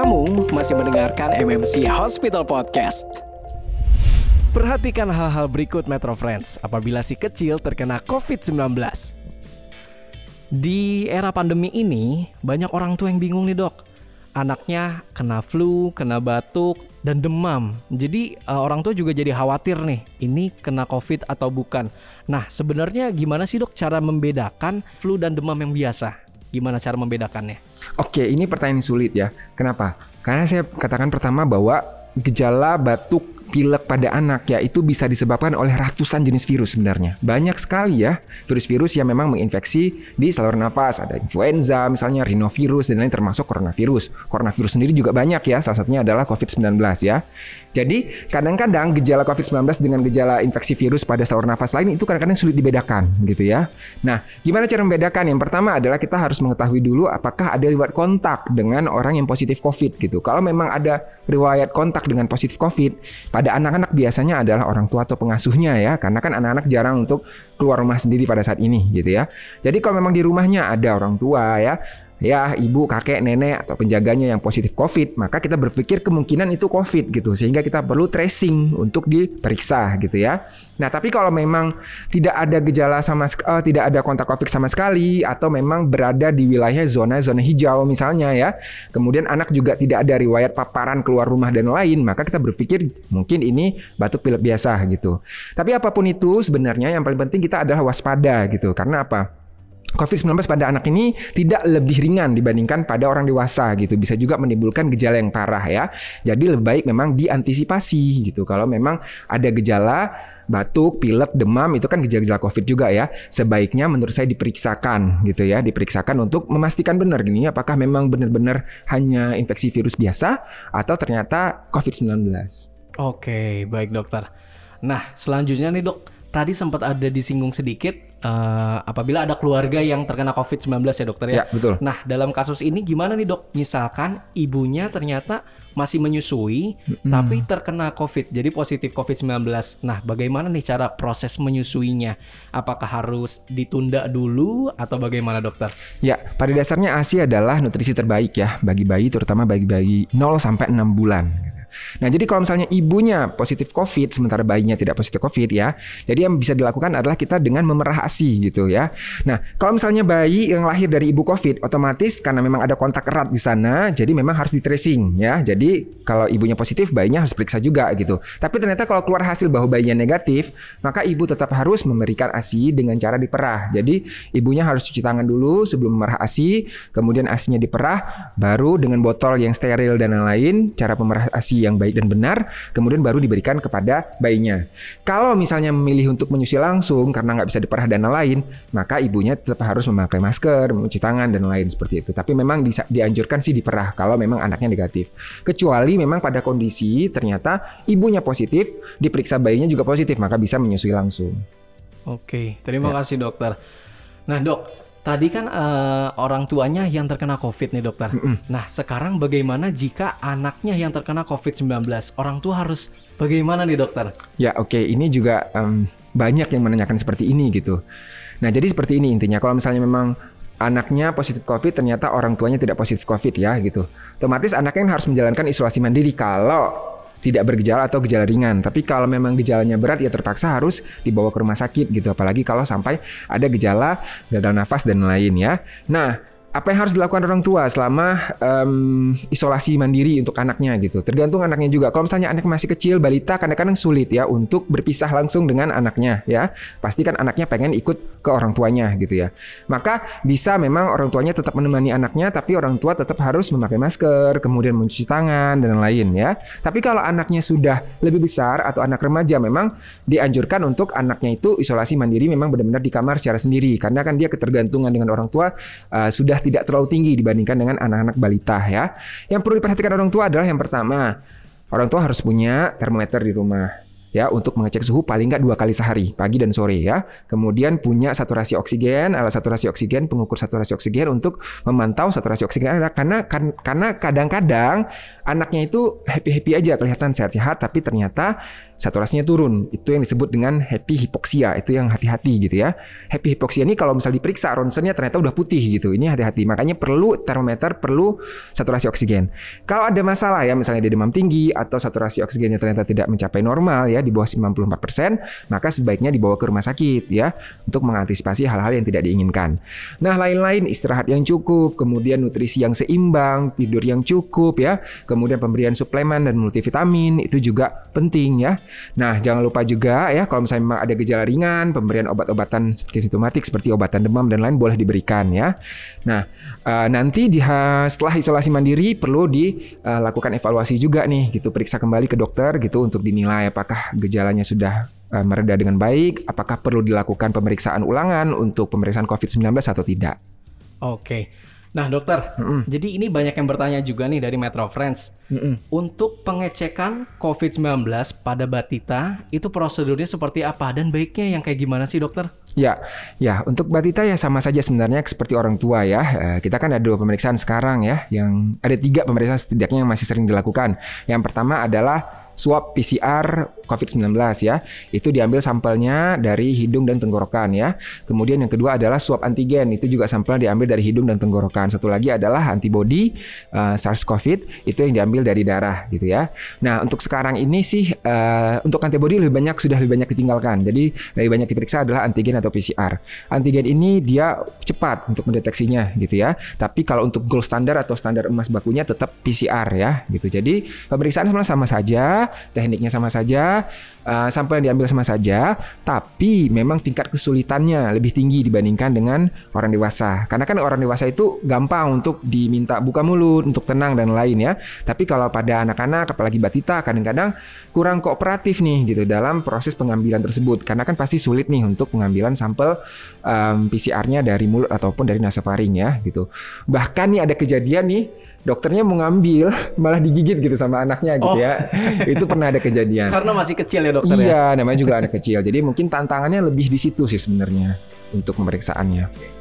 Kamu masih mendengarkan MMC Hospital Podcast. Perhatikan hal-hal berikut Metro Friends apabila si kecil terkena COVID-19. Di era pandemi ini, banyak orang tua yang bingung nih dok. Anaknya kena flu, kena batuk, dan demam. Jadi uh, orang tua juga jadi khawatir nih, ini kena COVID atau bukan. Nah, sebenarnya gimana sih dok cara membedakan flu dan demam yang biasa? Gimana cara membedakannya? Oke, ini pertanyaan sulit ya. Kenapa? Karena saya katakan pertama bahwa gejala batuk pilek pada anak ya itu bisa disebabkan oleh ratusan jenis virus sebenarnya. Banyak sekali ya virus-virus yang memang menginfeksi di saluran nafas. Ada influenza misalnya, rhinovirus dan lain termasuk coronavirus. Coronavirus sendiri juga banyak ya, salah satunya adalah COVID-19 ya. Jadi kadang-kadang gejala COVID-19 dengan gejala infeksi virus pada saluran nafas lain itu kadang-kadang sulit dibedakan gitu ya. Nah, gimana cara membedakan? Yang pertama adalah kita harus mengetahui dulu apakah ada riwayat kontak dengan orang yang positif COVID gitu. Kalau memang ada riwayat kontak dengan positif COVID, pada anak-anak biasanya adalah orang tua atau pengasuhnya ya, karena kan anak-anak jarang untuk keluar rumah sendiri pada saat ini gitu ya. Jadi kalau memang di rumahnya ada orang tua ya, ya ibu, kakek, nenek atau penjaganya yang positif COVID, maka kita berpikir kemungkinan itu COVID gitu, sehingga kita perlu tracing untuk diperiksa gitu ya. Nah, tapi kalau memang tidak ada gejala sama uh, tidak ada kontak COVID sama sekali atau memang berada di wilayah zona-zona hijau misalnya ya. Kemudian anak juga tidak ada riwayat paparan keluar rumah dan lain, maka kita berpikir mungkin ini batuk pilek biasa gitu. Tapi apa pun itu sebenarnya yang paling penting kita adalah waspada gitu. Karena apa? COVID-19 pada anak ini tidak lebih ringan dibandingkan pada orang dewasa gitu. Bisa juga menimbulkan gejala yang parah ya. Jadi lebih baik memang diantisipasi gitu. Kalau memang ada gejala batuk, pilek, demam itu kan gejala-gejala COVID juga ya. Sebaiknya menurut saya diperiksakan gitu ya, diperiksakan untuk memastikan benar gini apakah memang benar-benar hanya infeksi virus biasa atau ternyata COVID-19. Oke, baik dokter. Nah, selanjutnya nih dok, tadi sempat ada disinggung sedikit uh, apabila ada keluarga yang terkena COVID-19 ya dokter ya. Ya, betul. Nah, dalam kasus ini gimana nih dok? Misalkan ibunya ternyata masih menyusui mm tapi terkena COVID, jadi positif COVID-19. Nah, bagaimana nih cara proses menyusuinya? Apakah harus ditunda dulu atau bagaimana dokter? Ya, pada dasarnya ASI adalah nutrisi terbaik ya bagi bayi terutama bagi bayi 0 sampai 6 bulan. Nah, jadi kalau misalnya ibunya positif COVID sementara bayinya tidak positif COVID ya. Jadi yang bisa dilakukan adalah kita dengan memerah ASI gitu ya. Nah, kalau misalnya bayi yang lahir dari ibu COVID otomatis karena memang ada kontak erat di sana, jadi memang harus di tracing ya. Jadi kalau ibunya positif, bayinya harus periksa juga gitu. Tapi ternyata kalau keluar hasil bahwa bayinya negatif, maka ibu tetap harus memberikan ASI dengan cara diperah. Jadi ibunya harus cuci tangan dulu sebelum memerah ASI, kemudian ASInya diperah, baru dengan botol yang steril dan lain-lain, cara pemerah ASI yang baik dan benar, kemudian baru diberikan kepada bayinya. Kalau misalnya memilih untuk menyusui langsung karena nggak bisa diperah dan lain, maka ibunya tetap harus memakai masker, mencuci tangan dan lain seperti itu. Tapi memang di, dianjurkan sih diperah kalau memang anaknya negatif. Kecuali memang pada kondisi ternyata ibunya positif, diperiksa bayinya juga positif, maka bisa menyusui langsung. Oke, terima ya. kasih dokter. Nah dok, Tadi kan uh, orang tuanya yang terkena COVID nih dokter. Mm -mm. Nah sekarang bagaimana jika anaknya yang terkena COVID-19? Orang tua harus bagaimana nih dokter? Ya oke, okay. ini juga um, banyak yang menanyakan seperti ini gitu. Nah jadi seperti ini intinya. Kalau misalnya memang anaknya positif COVID, ternyata orang tuanya tidak positif COVID ya gitu. Otomatis anaknya harus menjalankan isolasi mandiri kalau tidak bergejala atau gejala ringan. Tapi kalau memang gejalanya berat ya terpaksa harus dibawa ke rumah sakit gitu. Apalagi kalau sampai ada gejala gagal nafas dan lain ya. Nah, apa yang harus dilakukan orang tua selama um, isolasi mandiri untuk anaknya gitu. Tergantung anaknya juga. Kalau misalnya anak masih kecil, balita kadang-kadang sulit ya untuk berpisah langsung dengan anaknya ya. Pasti kan anaknya pengen ikut ke orang tuanya gitu ya. Maka bisa memang orang tuanya tetap menemani anaknya tapi orang tua tetap harus memakai masker, kemudian mencuci tangan dan lain ya. Tapi kalau anaknya sudah lebih besar atau anak remaja memang dianjurkan untuk anaknya itu isolasi mandiri memang benar-benar di kamar secara sendiri karena kan dia ketergantungan dengan orang tua uh, sudah tidak terlalu tinggi dibandingkan dengan anak-anak balita ya. Yang perlu diperhatikan orang tua adalah yang pertama, orang tua harus punya termometer di rumah ya untuk mengecek suhu paling nggak dua kali sehari pagi dan sore ya kemudian punya saturasi oksigen alat saturasi oksigen pengukur saturasi oksigen untuk memantau saturasi oksigen anak karena kan, karena kadang-kadang anaknya itu happy happy aja kelihatan sehat-sehat tapi ternyata saturasinya turun. Itu yang disebut dengan happy hipoksia. Itu yang hati-hati gitu ya. Happy hipoksia ini kalau misal diperiksa ronsennya ternyata udah putih gitu. Ini hati-hati. Makanya perlu termometer, perlu saturasi oksigen. Kalau ada masalah ya misalnya dia demam tinggi atau saturasi oksigennya ternyata tidak mencapai normal ya di bawah 94%, maka sebaiknya dibawa ke rumah sakit ya untuk mengantisipasi hal-hal yang tidak diinginkan. Nah, lain-lain istirahat yang cukup, kemudian nutrisi yang seimbang, tidur yang cukup ya, kemudian pemberian suplemen dan multivitamin itu juga penting ya. Nah, jangan lupa juga ya kalau misalnya memang ada gejala ringan, pemberian obat-obatan seperti simptomatik seperti obatan demam dan lain boleh diberikan ya. Nah, uh, nanti di setelah isolasi mandiri perlu dilakukan evaluasi juga nih gitu, periksa kembali ke dokter gitu untuk dinilai apakah gejalanya sudah uh, mereda dengan baik, apakah perlu dilakukan pemeriksaan ulangan untuk pemeriksaan COVID-19 atau tidak. Oke. Nah dokter, mm -mm. jadi ini banyak yang bertanya juga nih dari Metro Friends. Mm -mm. Untuk pengecekan COVID-19 pada batita, itu prosedurnya seperti apa dan baiknya yang kayak gimana sih dokter? Ya, ya untuk batita ya sama saja sebenarnya seperti orang tua ya. Eh, kita kan ada dua pemeriksaan sekarang ya, yang ada tiga pemeriksaan setidaknya yang masih sering dilakukan. Yang pertama adalah swab PCR COVID-19 ya. Itu diambil sampelnya dari hidung dan tenggorokan ya. Kemudian yang kedua adalah swab antigen, itu juga sampel diambil dari hidung dan tenggorokan. Satu lagi adalah antibody uh, SARS-CoV itu yang diambil dari darah gitu ya. Nah, untuk sekarang ini sih uh, untuk antibody lebih banyak sudah lebih banyak ditinggalkan. Jadi lebih banyak diperiksa adalah antigen atau PCR. Antigen ini dia cepat untuk mendeteksinya gitu ya. Tapi kalau untuk gold standar atau standar emas bakunya tetap PCR ya gitu. Jadi pemeriksaan sama saja tekniknya sama saja, uh, sampel yang diambil sama saja, tapi memang tingkat kesulitannya lebih tinggi dibandingkan dengan orang dewasa. Karena kan orang dewasa itu gampang untuk diminta buka mulut, untuk tenang dan lain ya. Tapi kalau pada anak-anak, apalagi batita, kadang-kadang kurang kooperatif nih gitu dalam proses pengambilan tersebut. Karena kan pasti sulit nih untuk pengambilan sampel um, PCR-nya dari mulut ataupun dari nasofaring ya gitu. Bahkan nih ada kejadian nih dokternya mau ngambil malah digigit gitu sama anaknya gitu oh. ya. Itu pernah ada kejadian. Karena masih kecil ya dokter iya, ya. Iya, namanya juga anak kecil. Jadi mungkin tantangannya lebih di situ sih sebenarnya untuk pemeriksaannya.